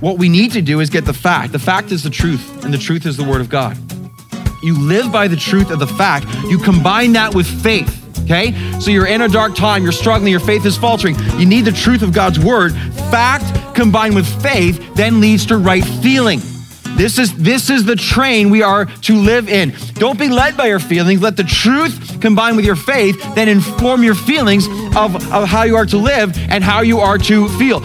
what we need to do is get the fact. The fact is the truth, and the truth is the word of God. You live by the truth of the fact. You combine that with faith. Okay? So you're in a dark time, you're struggling, your faith is faltering. You need the truth of God's word. Fact combined with faith then leads to right feeling. This is this is the train we are to live in. Don't be led by your feelings. Let the truth combine with your faith then inform your feelings of, of how you are to live and how you are to feel.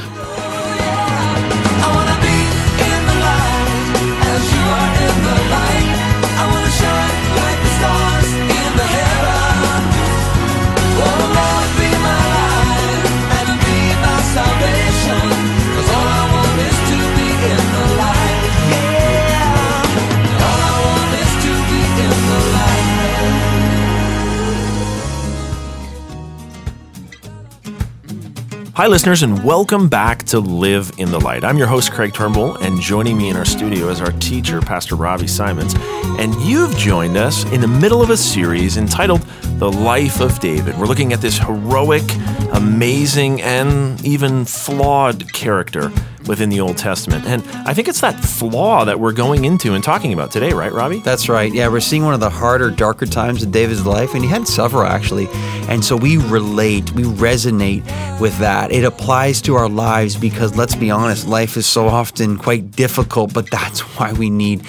Hi, listeners, and welcome back to Live in the Light. I'm your host, Craig Turnbull, and joining me in our studio is our teacher, Pastor Robbie Simons. And you've joined us in the middle of a series entitled The Life of David. We're looking at this heroic, amazing, and even flawed character within the Old Testament. And I think it's that flaw that we're going into and talking about today, right, Robbie? That's right. Yeah, we're seeing one of the harder, darker times in David's life, and he had several actually. And so we relate, we resonate with that. It applies to our lives because let's be honest, life is so often quite difficult, but that's why we need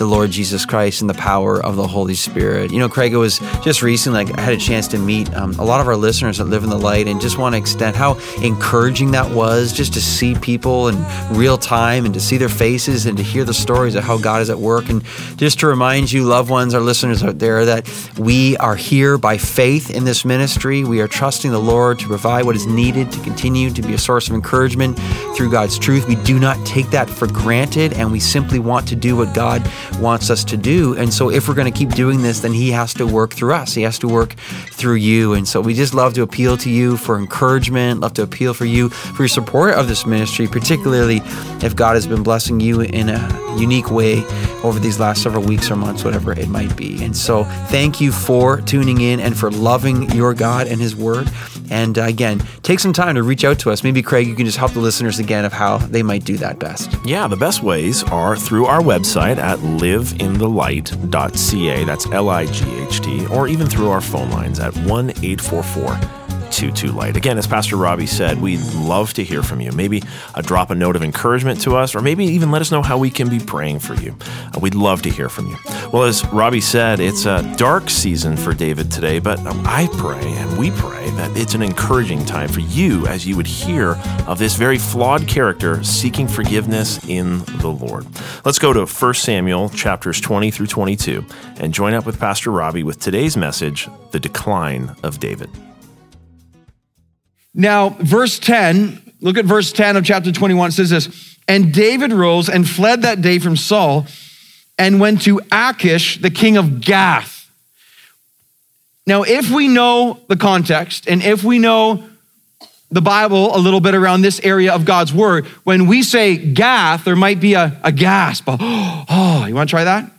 the Lord Jesus Christ and the power of the Holy Spirit. You know, Craig, it was just recently like, I had a chance to meet um, a lot of our listeners that live in the light and just want to extend how encouraging that was just to see people in real time and to see their faces and to hear the stories of how God is at work. And just to remind you, loved ones, our listeners out there, that we are here by faith in this ministry. We are trusting the Lord to provide what is needed to continue to be a source of encouragement through God's truth. We do not take that for granted and we simply want to do what God wants us to do. And so if we're going to keep doing this, then He has to work through us. He has to work through you. And so we just love to appeal to you for encouragement, love to appeal for you for your support of this ministry, particularly if God has been blessing you in a unique way over these last several weeks or months, whatever it might be. And so thank you for tuning in and for loving your God and His Word. And uh, again, take some time to reach out to us. Maybe, Craig, you can just help the listeners again of how they might do that best. Yeah, the best ways are through our website at liveinthelight.ca. That's L I G H T, or even through our phone lines at 1 844 22 Light. Again, as Pastor Robbie said, we'd love to hear from you. Maybe uh, drop a note of encouragement to us, or maybe even let us know how we can be praying for you. Uh, we'd love to hear from you. Well, as Robbie said, it's a dark season for David today, but I pray and we pray that it's an encouraging time for you as you would hear of this very flawed character seeking forgiveness in the Lord. Let's go to 1 Samuel chapters 20 through 22 and join up with Pastor Robbie with today's message, The Decline of David. Now, verse 10, look at verse 10 of chapter 21. It says this And David rose and fled that day from Saul and went to Achish, the king of Gath. Now, if we know the context and if we know the Bible a little bit around this area of God's word, when we say Gath, there might be a, a gasp. Oh, you want to try that?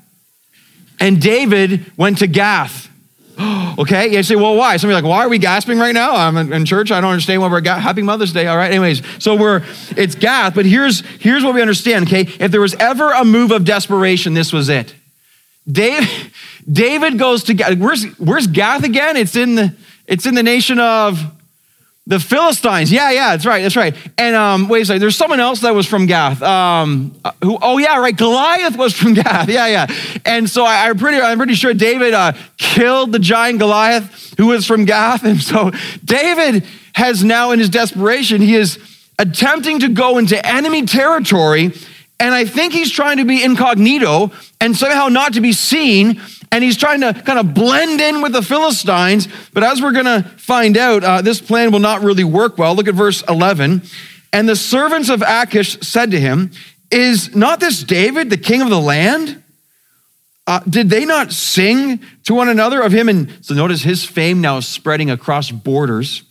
And David went to Gath. Okay, you say, well, why? Somebody like, why are we gasping right now? I'm in, in church. I don't understand why we're ga- Happy Mother's Day. All right. Anyways, so we're it's Gath, but here's here's what we understand. Okay, if there was ever a move of desperation, this was it. David David goes to. Where's where's Gath again? It's in the it's in the nation of the Philistines. Yeah, yeah, that's right, that's right. And um, wait a second, there's someone else that was from Gath. Um, uh, who? Oh yeah, right. Goliath was from Gath. Yeah, yeah. And so I, I'm pretty, I'm pretty sure David uh, killed the giant Goliath who was from Gath. And so David has now, in his desperation, he is attempting to go into enemy territory. And I think he's trying to be incognito and somehow not to be seen. And he's trying to kind of blend in with the Philistines. But as we're going to find out, uh, this plan will not really work well. Look at verse 11. And the servants of Achish said to him, Is not this David, the king of the land? Uh, did they not sing to one another of him? And so notice his fame now is spreading across borders.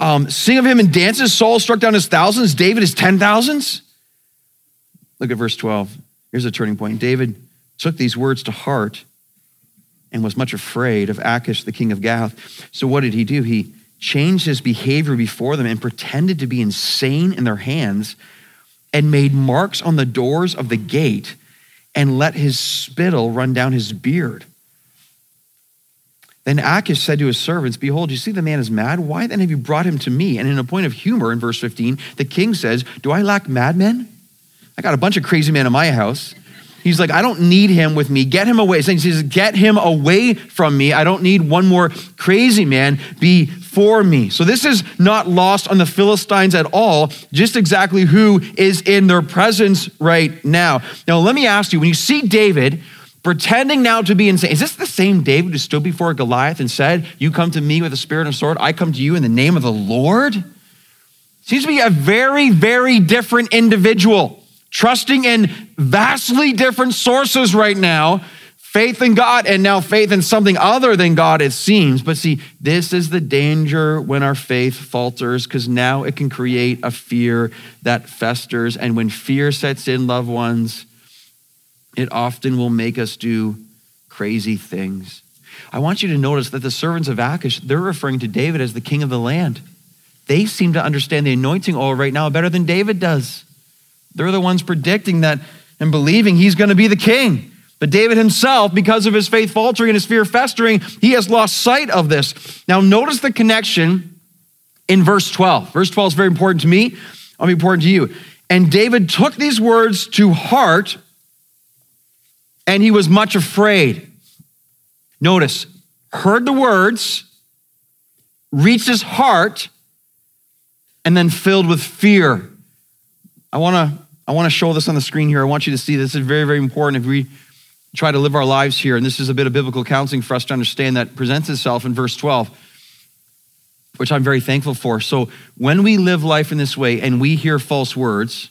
Um, sing of him in dances. Saul struck down his thousands, David his ten thousands. Look at verse 12. Here's a turning point. David took these words to heart and was much afraid of Achish, the king of Gath. So what did he do? He changed his behavior before them and pretended to be insane in their hands and made marks on the doors of the gate and let his spittle run down his beard. Then Achish said to his servants, Behold, you see the man is mad. Why then have you brought him to me? And in a point of humor, in verse 15, the king says, Do I lack madmen? I got a bunch of crazy men in my house. He's like, I don't need him with me. Get him away. He says, Get him away from me. I don't need one more crazy man before me. So this is not lost on the Philistines at all, just exactly who is in their presence right now. Now, let me ask you when you see David, pretending now to be insane. Is this the same David who stood before Goliath and said, You come to me with a spirit and a sword, I come to you in the name of the Lord? Seems to be a very, very different individual, trusting in vastly different sources right now. Faith in God and now faith in something other than God, it seems. But see, this is the danger when our faith falters, because now it can create a fear that festers. And when fear sets in, loved ones, it often will make us do crazy things. I want you to notice that the servants of Achish, they're referring to David as the king of the land. They seem to understand the anointing oil right now better than David does. They're the ones predicting that and believing he's going to be the king. But David himself, because of his faith faltering and his fear festering, he has lost sight of this. Now, notice the connection in verse 12. Verse 12 is very important to me. I'll be important to you. And David took these words to heart and he was much afraid. Notice, heard the words, reached his heart, and then filled with fear. I want to I want to show this on the screen here. I want you to see this is very very important if we try to live our lives here and this is a bit of biblical counseling for us to understand that presents itself in verse 12 which I'm very thankful for. So when we live life in this way and we hear false words,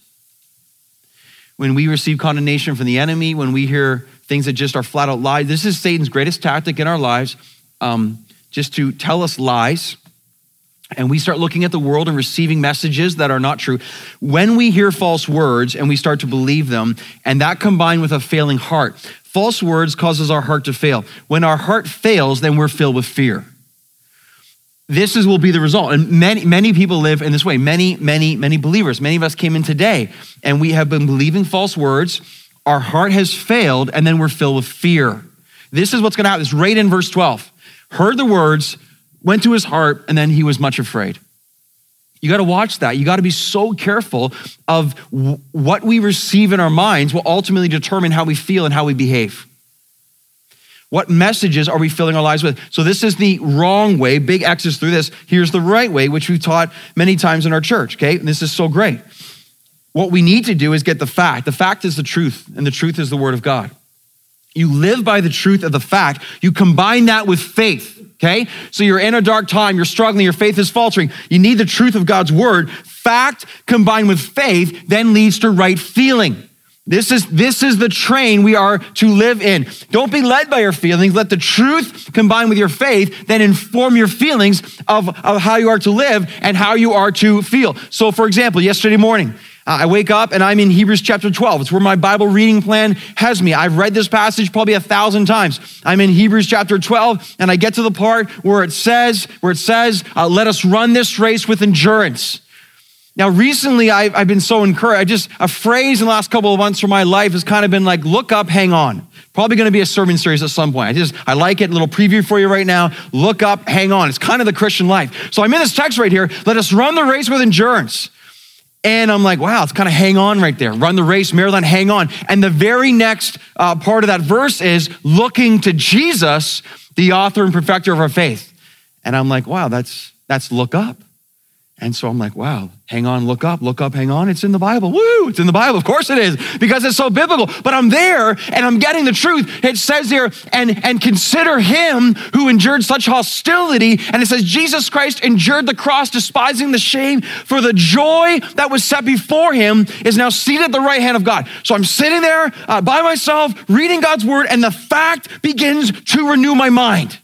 when we receive condemnation from the enemy, when we hear things that just are flat out lies, this is Satan's greatest tactic in our lives, um, just to tell us lies. And we start looking at the world and receiving messages that are not true. When we hear false words and we start to believe them, and that combined with a failing heart, false words causes our heart to fail. When our heart fails, then we're filled with fear. This is will be the result. And many many people live in this way. Many many many believers. Many of us came in today and we have been believing false words. Our heart has failed and then we're filled with fear. This is what's going to happen. It's right in verse 12 heard the words went to his heart and then he was much afraid you got to watch that you got to be so careful of w- what we receive in our minds will ultimately determine how we feel and how we behave what messages are we filling our lives with? So, this is the wrong way. Big X is through this. Here's the right way, which we've taught many times in our church, okay? And this is so great. What we need to do is get the fact. The fact is the truth, and the truth is the word of God. You live by the truth of the fact. You combine that with faith, okay? So you're in a dark time, you're struggling, your faith is faltering. You need the truth of God's word. Fact combined with faith then leads to right feeling. This is, this is the train we are to live in. Don't be led by your feelings. Let the truth combine with your faith then inform your feelings of, of how you are to live and how you are to feel. So, for example, yesterday morning, I wake up and I'm in Hebrews chapter 12. It's where my Bible reading plan has me. I've read this passage probably a thousand times. I'm in Hebrews chapter 12 and I get to the part where it says, where it says, uh, let us run this race with endurance. Now, recently, I've, I've, been so encouraged. I just, a phrase in the last couple of months for my life has kind of been like, look up, hang on. Probably going to be a sermon series at some point. I just, I like it. A little preview for you right now. Look up, hang on. It's kind of the Christian life. So I'm in this text right here. Let us run the race with endurance. And I'm like, wow, it's kind of hang on right there. Run the race, marathon, hang on. And the very next uh, part of that verse is looking to Jesus, the author and perfecter of our faith. And I'm like, wow, that's, that's look up. And so I'm like, wow, hang on, look up, look up, hang on. It's in the Bible. Woo, it's in the Bible. Of course it is, because it's so biblical. But I'm there and I'm getting the truth. It says here, and, and consider him who endured such hostility. And it says, Jesus Christ endured the cross, despising the shame for the joy that was set before him is now seated at the right hand of God. So I'm sitting there uh, by myself, reading God's word, and the fact begins to renew my mind.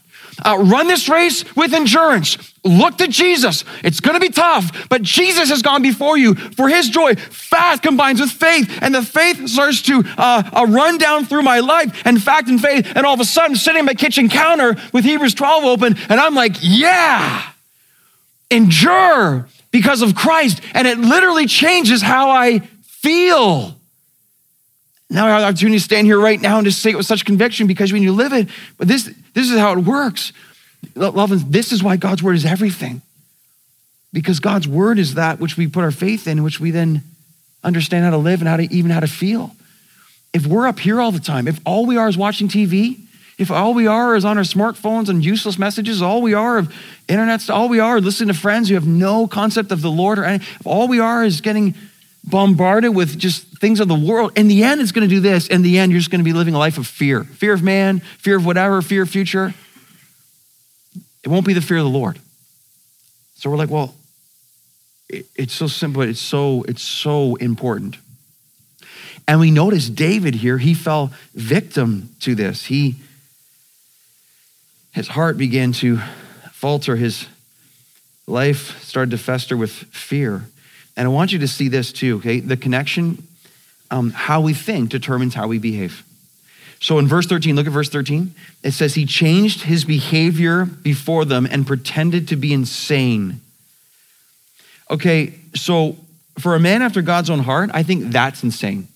Uh, run this race with endurance. Look to Jesus. It's going to be tough, but Jesus has gone before you for his joy. Faith combines with faith, and the faith starts to uh, uh, run down through my life, and fact and faith. And all of a sudden, sitting at my kitchen counter with Hebrews 12 open, and I'm like, yeah, endure because of Christ. And it literally changes how I feel. Now I have the opportunity to stand here right now and just say it with such conviction because when you live it, but this, this is how it works. This is why God's word is everything. Because God's word is that which we put our faith in, which we then understand how to live and how to even how to feel. If we're up here all the time, if all we are is watching TV, if all we are is on our smartphones and useless messages, all we are of internet, all we are listening to friends who have no concept of the Lord, or any, all we are is getting bombarded with just things of the world, in the end, it's going to do this. In the end, you're just going to be living a life of fear fear of man, fear of whatever, fear of future. It won't be the fear of the Lord. So we're like, well, it's so simple, it's so, it's so important. And we notice David here, he fell victim to this. He his heart began to falter, his life started to fester with fear. And I want you to see this too, okay? The connection, um, how we think determines how we behave. So in verse 13, look at verse 13. It says, He changed his behavior before them and pretended to be insane. Okay, so for a man after God's own heart, I think that's insane.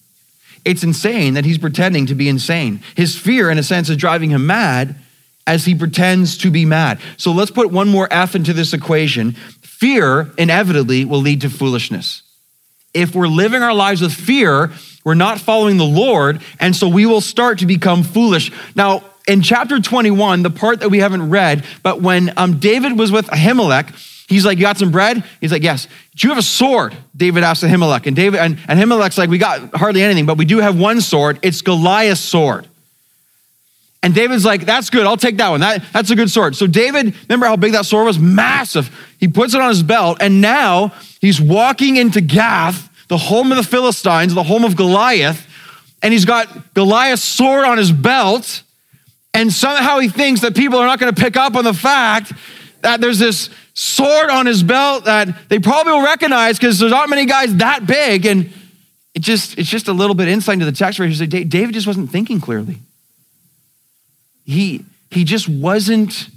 It's insane that he's pretending to be insane. His fear, in a sense, is driving him mad as he pretends to be mad. So let's put one more F into this equation. Fear inevitably will lead to foolishness. If we're living our lives with fear, we're not following the Lord, and so we will start to become foolish. Now, in chapter 21, the part that we haven't read, but when um, David was with Ahimelech, he's like, You got some bread? He's like, Yes. Do you have a sword? David asked Ahimelech. And David and, and Ahimelech's like, We got hardly anything, but we do have one sword. It's Goliath's sword. And David's like, That's good. I'll take that one. That, that's a good sword. So David, remember how big that sword was? Massive. He puts it on his belt, and now he's walking into Gath the home of the Philistines, the home of Goliath, and he's got Goliath's sword on his belt. And somehow he thinks that people are not going to pick up on the fact that there's this sword on his belt that they probably will recognize because there's not many guys that big. And it just, it's just a little bit insight into the text where he said David just wasn't thinking clearly. He, he just wasn't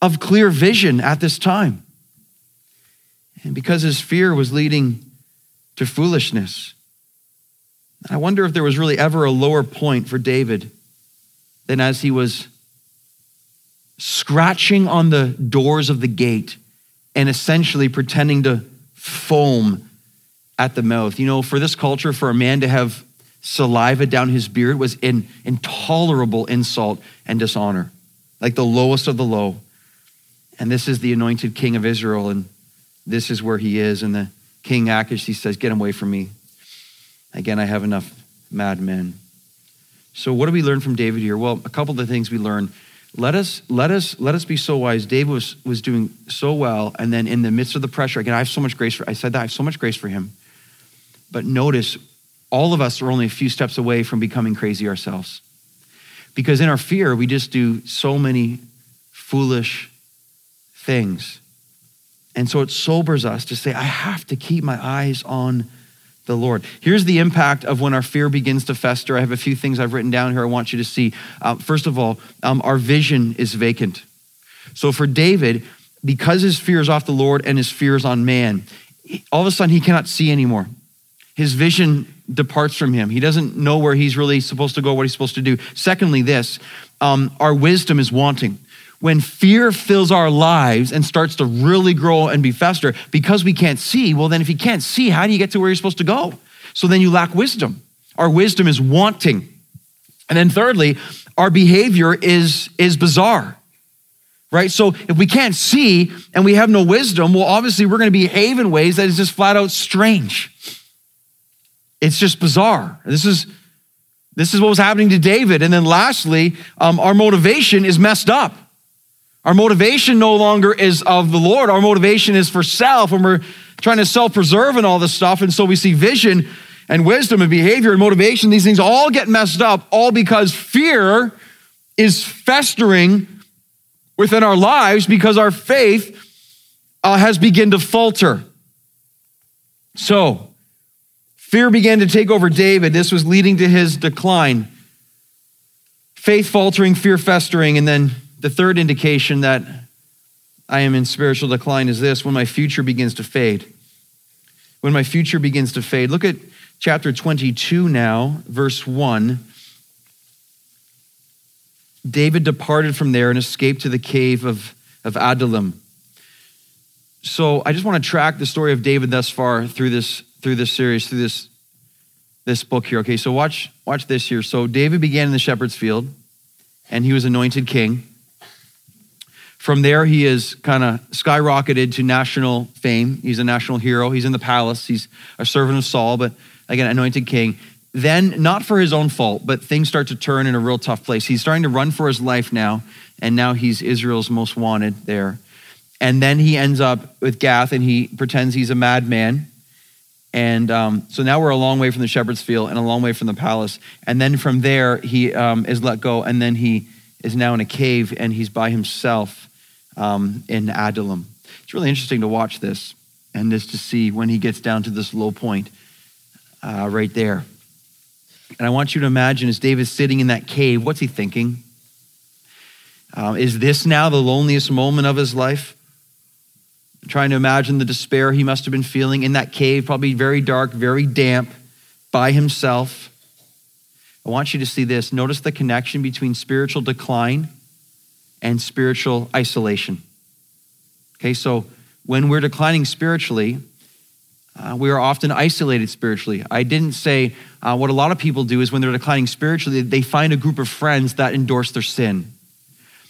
of clear vision at this time. And because his fear was leading to foolishness. I wonder if there was really ever a lower point for David than as he was scratching on the doors of the gate and essentially pretending to foam at the mouth. You know, for this culture, for a man to have saliva down his beard was an intolerable insult and dishonor, like the lowest of the low. And this is the anointed king of Israel, and this is where he is. And the King Achish, he says, Get him away from me. Again, I have enough madmen. So, what do we learn from David here? Well, a couple of the things we learn. Let us, let us, let us be so wise. David was, was doing so well, and then in the midst of the pressure, again, I have so much grace for I said that, I have so much grace for him. But notice, all of us are only a few steps away from becoming crazy ourselves. Because in our fear, we just do so many foolish things. And so it sobers us to say, I have to keep my eyes on the Lord. Here's the impact of when our fear begins to fester. I have a few things I've written down here I want you to see. Uh, first of all, um, our vision is vacant. So for David, because his fear is off the Lord and his fear is on man, all of a sudden he cannot see anymore. His vision departs from him. He doesn't know where he's really supposed to go, what he's supposed to do. Secondly, this um, our wisdom is wanting when fear fills our lives and starts to really grow and be fester because we can't see, well, then if you can't see, how do you get to where you're supposed to go? So then you lack wisdom. Our wisdom is wanting. And then thirdly, our behavior is, is bizarre. Right? So if we can't see and we have no wisdom, well, obviously we're going to behave in ways that is just flat out strange. It's just bizarre. This is this is what was happening to David. And then lastly, um, our motivation is messed up. Our motivation no longer is of the Lord. Our motivation is for self, and we're trying to self preserve and all this stuff. And so we see vision and wisdom and behavior and motivation, these things all get messed up, all because fear is festering within our lives because our faith uh, has begun to falter. So, fear began to take over David. This was leading to his decline. Faith faltering, fear festering, and then the third indication that I am in spiritual decline is this when my future begins to fade. when my future begins to fade. Look at chapter 22 now, verse 1. David departed from there and escaped to the cave of, of Adullam. So I just want to track the story of David thus far through this through this series, through this this book here. Okay, so watch watch this here. So David began in the shepherd's field, and he was anointed king. From there, he is kind of skyrocketed to national fame. He's a national hero. He's in the palace. He's a servant of Saul, but again, anointed king. Then, not for his own fault, but things start to turn in a real tough place. He's starting to run for his life now, and now he's Israel's most wanted there. And then he ends up with Gath, and he pretends he's a madman. And um, so now we're a long way from the shepherd's field and a long way from the palace. And then from there, he um, is let go, and then he is now in a cave, and he's by himself um, in Adullam. It's really interesting to watch this and just to see when he gets down to this low point uh, right there. And I want you to imagine as David's sitting in that cave, what's he thinking? Um, is this now the loneliest moment of his life? I'm trying to imagine the despair he must have been feeling in that cave, probably very dark, very damp, by himself. I want you to see this. Notice the connection between spiritual decline and spiritual isolation. Okay, so when we're declining spiritually, uh, we are often isolated spiritually. I didn't say uh, what a lot of people do is when they're declining spiritually, they find a group of friends that endorse their sin.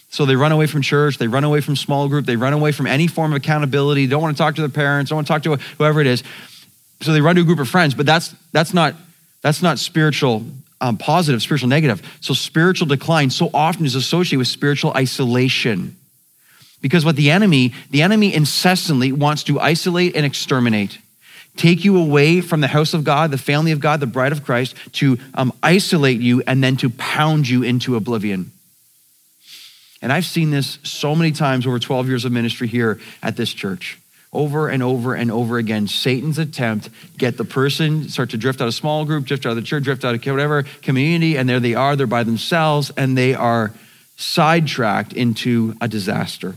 So they run away from church, they run away from small group, they run away from any form of accountability, don't want to talk to their parents, don't want to talk to whoever it is. So they run to a group of friends, but that's that's not that's not spiritual um, positive, spiritual negative. So spiritual decline so often is associated with spiritual isolation. Because what the enemy, the enemy incessantly wants to isolate and exterminate, take you away from the house of God, the family of God, the bride of Christ, to um, isolate you and then to pound you into oblivion. And I've seen this so many times over 12 years of ministry here at this church over and over and over again. Satan's attempt get the person start to drift out of small group drift out of the church drift out of whatever community and there they are they're by themselves and they are sidetracked into a disaster.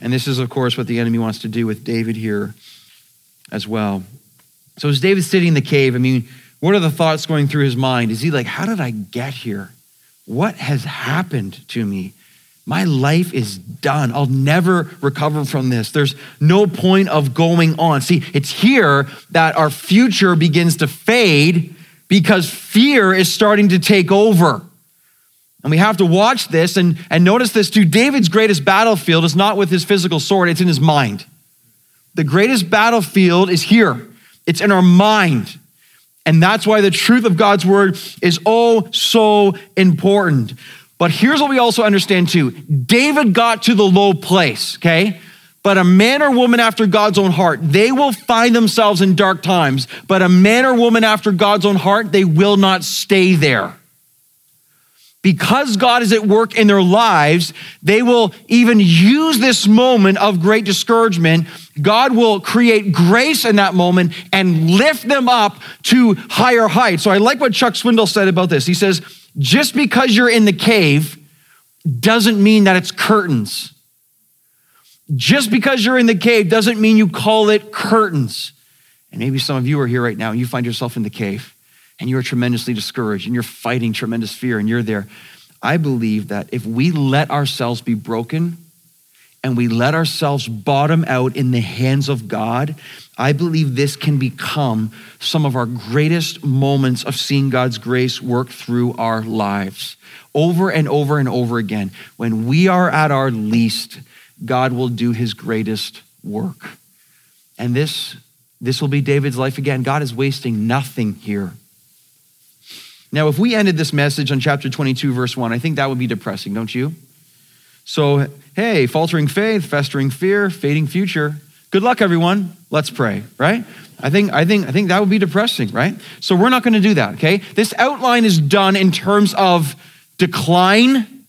And this is of course what the enemy wants to do with david here as well. So as david's sitting in the cave? I mean what are the thoughts going through his mind? Is he like how did i get here? What has happened to me my life is done. I'll never recover from this. There's no point of going on. See, it's here that our future begins to fade because fear is starting to take over. And we have to watch this and, and notice this too. David's greatest battlefield is not with his physical sword, it's in his mind. The greatest battlefield is here, it's in our mind. And that's why the truth of God's word is oh so important. But here's what we also understand too David got to the low place, okay? But a man or woman after God's own heart, they will find themselves in dark times. But a man or woman after God's own heart, they will not stay there. Because God is at work in their lives, they will even use this moment of great discouragement. God will create grace in that moment and lift them up to higher heights. So I like what Chuck Swindoll said about this. He says, just because you're in the cave doesn't mean that it's curtains. Just because you're in the cave doesn't mean you call it curtains. And maybe some of you are here right now and you find yourself in the cave and you're tremendously discouraged and you're fighting tremendous fear and you're there. I believe that if we let ourselves be broken and we let ourselves bottom out in the hands of God, I believe this can become some of our greatest moments of seeing God's grace work through our lives. Over and over and over again, when we are at our least, God will do his greatest work. And this, this will be David's life again. God is wasting nothing here. Now, if we ended this message on chapter 22, verse 1, I think that would be depressing, don't you? So, hey, faltering faith, festering fear, fading future. Good luck, everyone. Let's pray, right? I think, I think, I think that would be depressing, right? So we're not going to do that, okay? This outline is done in terms of decline,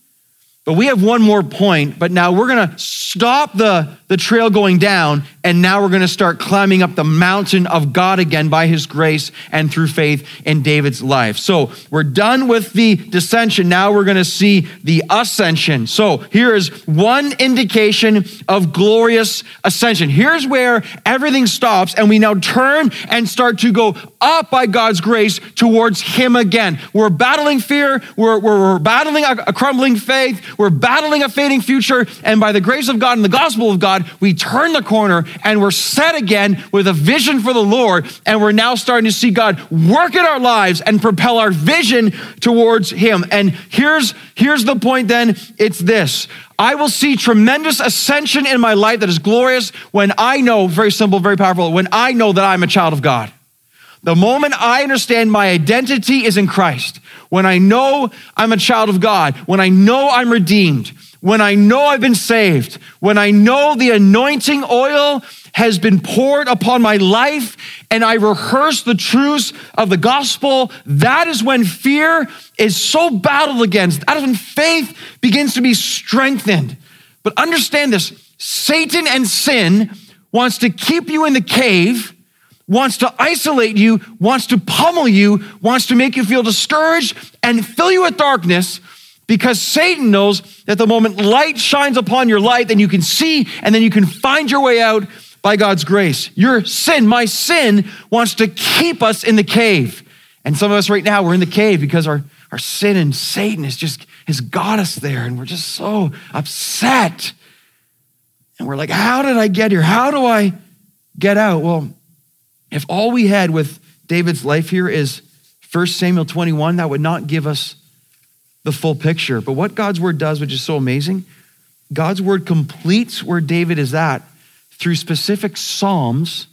but we have one more point. But now we're going to stop the, the trail going down, and now we're going to start climbing up the mountain of God again by his grace and through faith in David's life. So we're done with the descension. Now we're going to see the ascension. So here is one indication of glorious ascension. Here's where everything stops, and we now turn and start to go up by God's grace towards him again. We're battling fear, we're, we're, we're battling a, a crumbling faith, we're battling a fading future, and by the grace of God and the gospel of God, we turn the corner and we're set again with a vision for the Lord. And we're now starting to see God work in our lives and propel our vision towards Him. And here's, here's the point then it's this I will see tremendous ascension in my life that is glorious when I know, very simple, very powerful, when I know that I'm a child of God. The moment I understand my identity is in Christ, when I know I'm a child of God, when I know I'm redeemed, when I know I've been saved, when I know the anointing oil has been poured upon my life and I rehearse the truths of the gospel, that is when fear is so battled against. That is when faith begins to be strengthened. But understand this Satan and sin wants to keep you in the cave wants to isolate you, wants to pummel you, wants to make you feel discouraged and fill you with darkness because Satan knows that the moment light shines upon your light, then you can see and then you can find your way out by God's grace. Your sin, my sin, wants to keep us in the cave. And some of us right now, we're in the cave because our, our sin and Satan has just has got us there, and we're just so upset. And we're like, how did I get here? How do I get out? Well, if all we had with David's life here is 1 Samuel 21, that would not give us the full picture. But what God's word does, which is so amazing, God's word completes where David is at through specific Psalms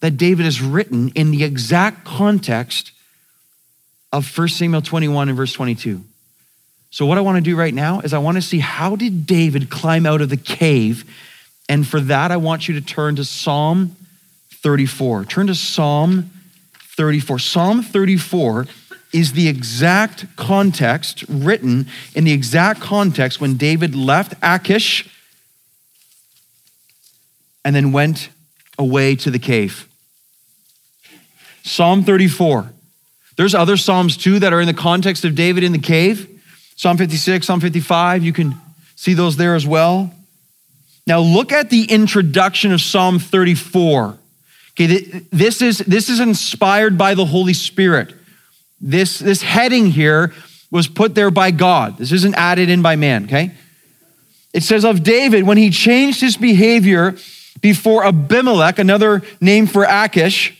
that David has written in the exact context of 1 Samuel 21 and verse 22. So what I want to do right now is I want to see how did David climb out of the cave? And for that, I want you to turn to Psalm 34. Turn to Psalm 34. Psalm 34 is the exact context written in the exact context when David left Achish and then went away to the cave. Psalm 34. There's other Psalms too that are in the context of David in the cave. Psalm 56, Psalm 55, you can see those there as well. Now look at the introduction of Psalm 34. Okay, this is, this is inspired by the Holy Spirit. This, this heading here was put there by God. This isn't added in by man, okay? It says of David, when he changed his behavior before Abimelech, another name for Achish,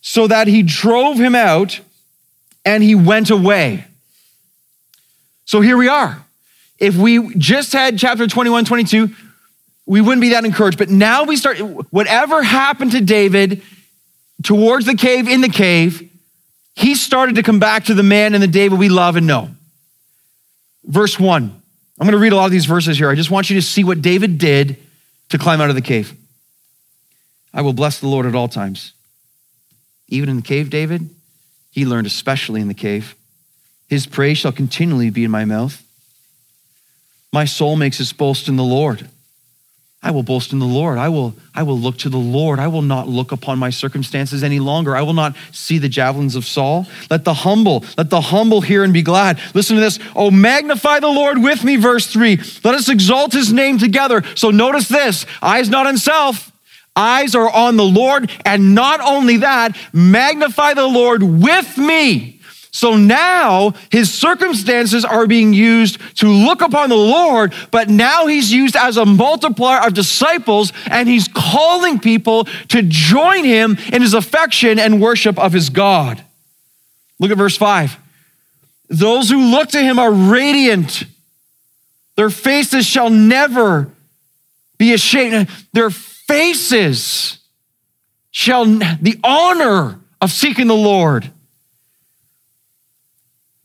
so that he drove him out and he went away. So here we are. If we just had chapter 21, 22, we wouldn't be that encouraged. But now we start, whatever happened to David towards the cave, in the cave, he started to come back to the man and the David we love and know. Verse one. I'm going to read a lot of these verses here. I just want you to see what David did to climb out of the cave. I will bless the Lord at all times. Even in the cave, David, he learned especially in the cave. His praise shall continually be in my mouth. My soul makes its boast in the Lord. I will boast in the Lord. I will, I will look to the Lord. I will not look upon my circumstances any longer. I will not see the javelins of Saul. Let the humble, let the humble hear and be glad. Listen to this. Oh, magnify the Lord with me, verse three. Let us exalt his name together. So notice this eyes not on self, eyes are on the Lord. And not only that, magnify the Lord with me. So now his circumstances are being used to look upon the Lord, but now he's used as a multiplier of disciples and he's calling people to join him in his affection and worship of his God. Look at verse 5. Those who look to him are radiant, their faces shall never be ashamed. Their faces shall, the honor of seeking the Lord.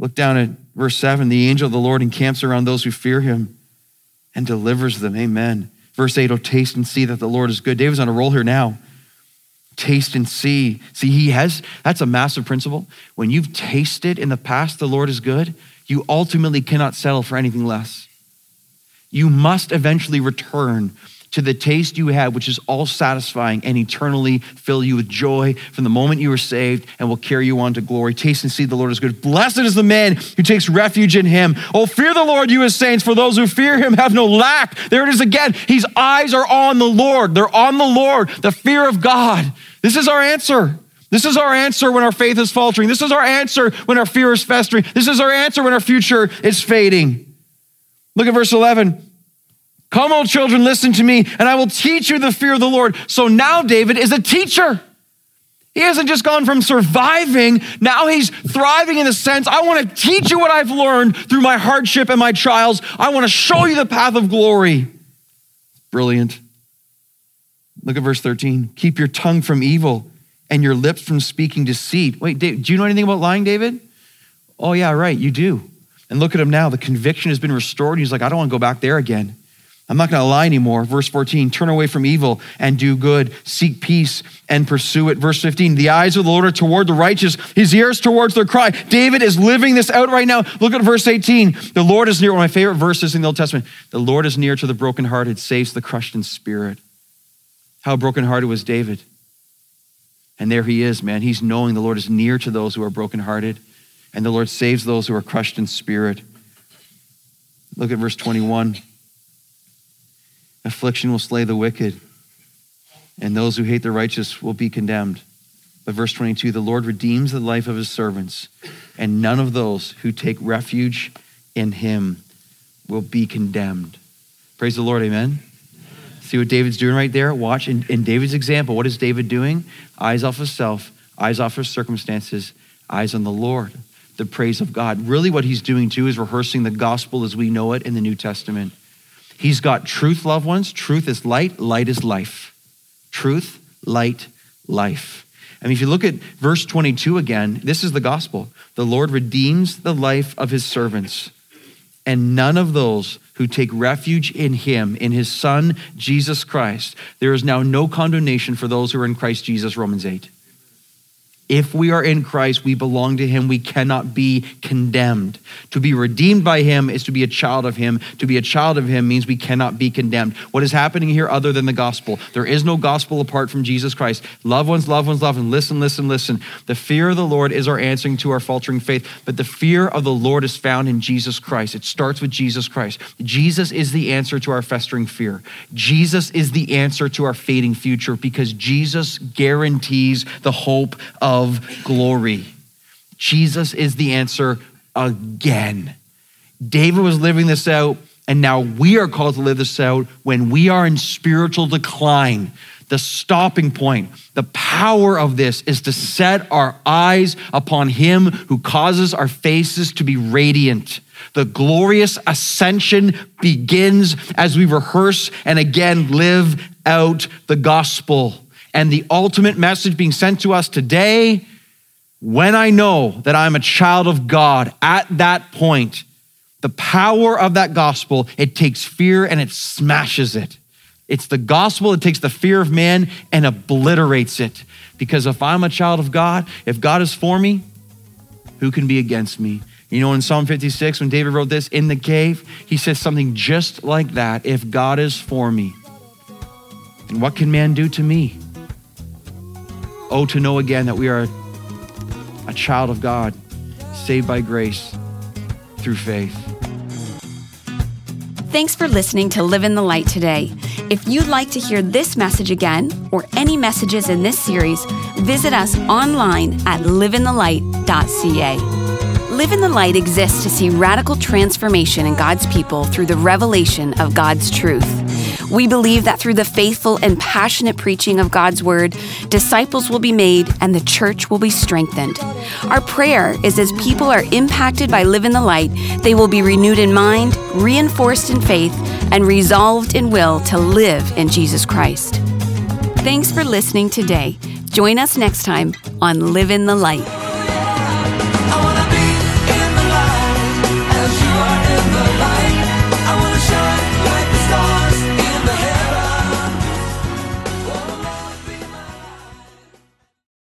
Look down at verse 7 the angel of the Lord encamps around those who fear him and delivers them. Amen. Verse 8 oh, taste and see that the Lord is good. David's on a roll here now. Taste and see. See, he has, that's a massive principle. When you've tasted in the past the Lord is good, you ultimately cannot settle for anything less. You must eventually return to the taste you had, which is all satisfying and eternally fill you with joy from the moment you were saved and will carry you on to glory. Taste and see the Lord is good. Blessed is the man who takes refuge in him. Oh, fear the Lord, you as saints, for those who fear him have no lack. There it is again. His eyes are on the Lord. They're on the Lord, the fear of God. This is our answer. This is our answer when our faith is faltering. This is our answer when our fear is festering. This is our answer when our future is fading. Look at verse 11. Come, old children, listen to me, and I will teach you the fear of the Lord. So now David is a teacher. He hasn't just gone from surviving, now he's thriving in the sense I want to teach you what I've learned through my hardship and my trials. I want to show you the path of glory. Brilliant. Look at verse 13. Keep your tongue from evil and your lips from speaking deceit. Wait, Dave, do you know anything about lying, David? Oh, yeah, right, you do. And look at him now. The conviction has been restored. He's like, I don't want to go back there again. I'm not going to lie anymore. Verse 14, turn away from evil and do good. Seek peace and pursue it. Verse 15, the eyes of the Lord are toward the righteous, his ears towards their cry. David is living this out right now. Look at verse 18. The Lord is near, one of my favorite verses in the Old Testament. The Lord is near to the brokenhearted, saves the crushed in spirit. How brokenhearted was David? And there he is, man. He's knowing the Lord is near to those who are brokenhearted, and the Lord saves those who are crushed in spirit. Look at verse 21. Affliction will slay the wicked, and those who hate the righteous will be condemned. But verse 22 the Lord redeems the life of his servants, and none of those who take refuge in him will be condemned. Praise the Lord, amen. See what David's doing right there? Watch in, in David's example. What is David doing? Eyes off of self, eyes off of circumstances, eyes on the Lord, the praise of God. Really, what he's doing too is rehearsing the gospel as we know it in the New Testament. He's got truth, loved ones. Truth is light, light is life. Truth, light, life. Mean, if you look at verse 22 again, this is the gospel. The Lord redeems the life of his servants, and none of those who take refuge in him, in his son, Jesus Christ, there is now no condemnation for those who are in Christ Jesus, Romans 8. If we are in Christ, we belong to Him. We cannot be condemned. To be redeemed by Him is to be a child of Him. To be a child of Him means we cannot be condemned. What is happening here other than the gospel? There is no gospel apart from Jesus Christ. Loved ones, loved ones, loved ones, listen, listen, listen. The fear of the Lord is our answering to our faltering faith, but the fear of the Lord is found in Jesus Christ. It starts with Jesus Christ. Jesus is the answer to our festering fear. Jesus is the answer to our fading future because Jesus guarantees the hope of glory. Jesus is the answer again. David was living this out, and now we are called to live this out when we are in spiritual decline. The stopping point, the power of this is to set our eyes upon Him who causes our faces to be radiant. The glorious ascension begins as we rehearse and again live out the gospel. And the ultimate message being sent to us today when I know that I'm a child of God at that point, the power of that gospel, it takes fear and it smashes it. It's the gospel that takes the fear of man and obliterates it. Because if I'm a child of God, if God is for me, who can be against me? You know, in Psalm 56, when David wrote this in the cave, he says something just like that. If God is for me, then what can man do to me? Oh, to know again that we are a child of God, saved by grace through faith. Thanks for listening to Live in the Light today. If you'd like to hear this message again or any messages in this series, visit us online at liveinthelight.ca. Live in the Light exists to see radical transformation in God's people through the revelation of God's truth. We believe that through the faithful and passionate preaching of God's word, disciples will be made and the church will be strengthened. Our prayer is as people are impacted by Live in the Light, they will be renewed in mind, reinforced in faith, and resolved in will to live in Jesus Christ. Thanks for listening today. Join us next time on Live in the Light.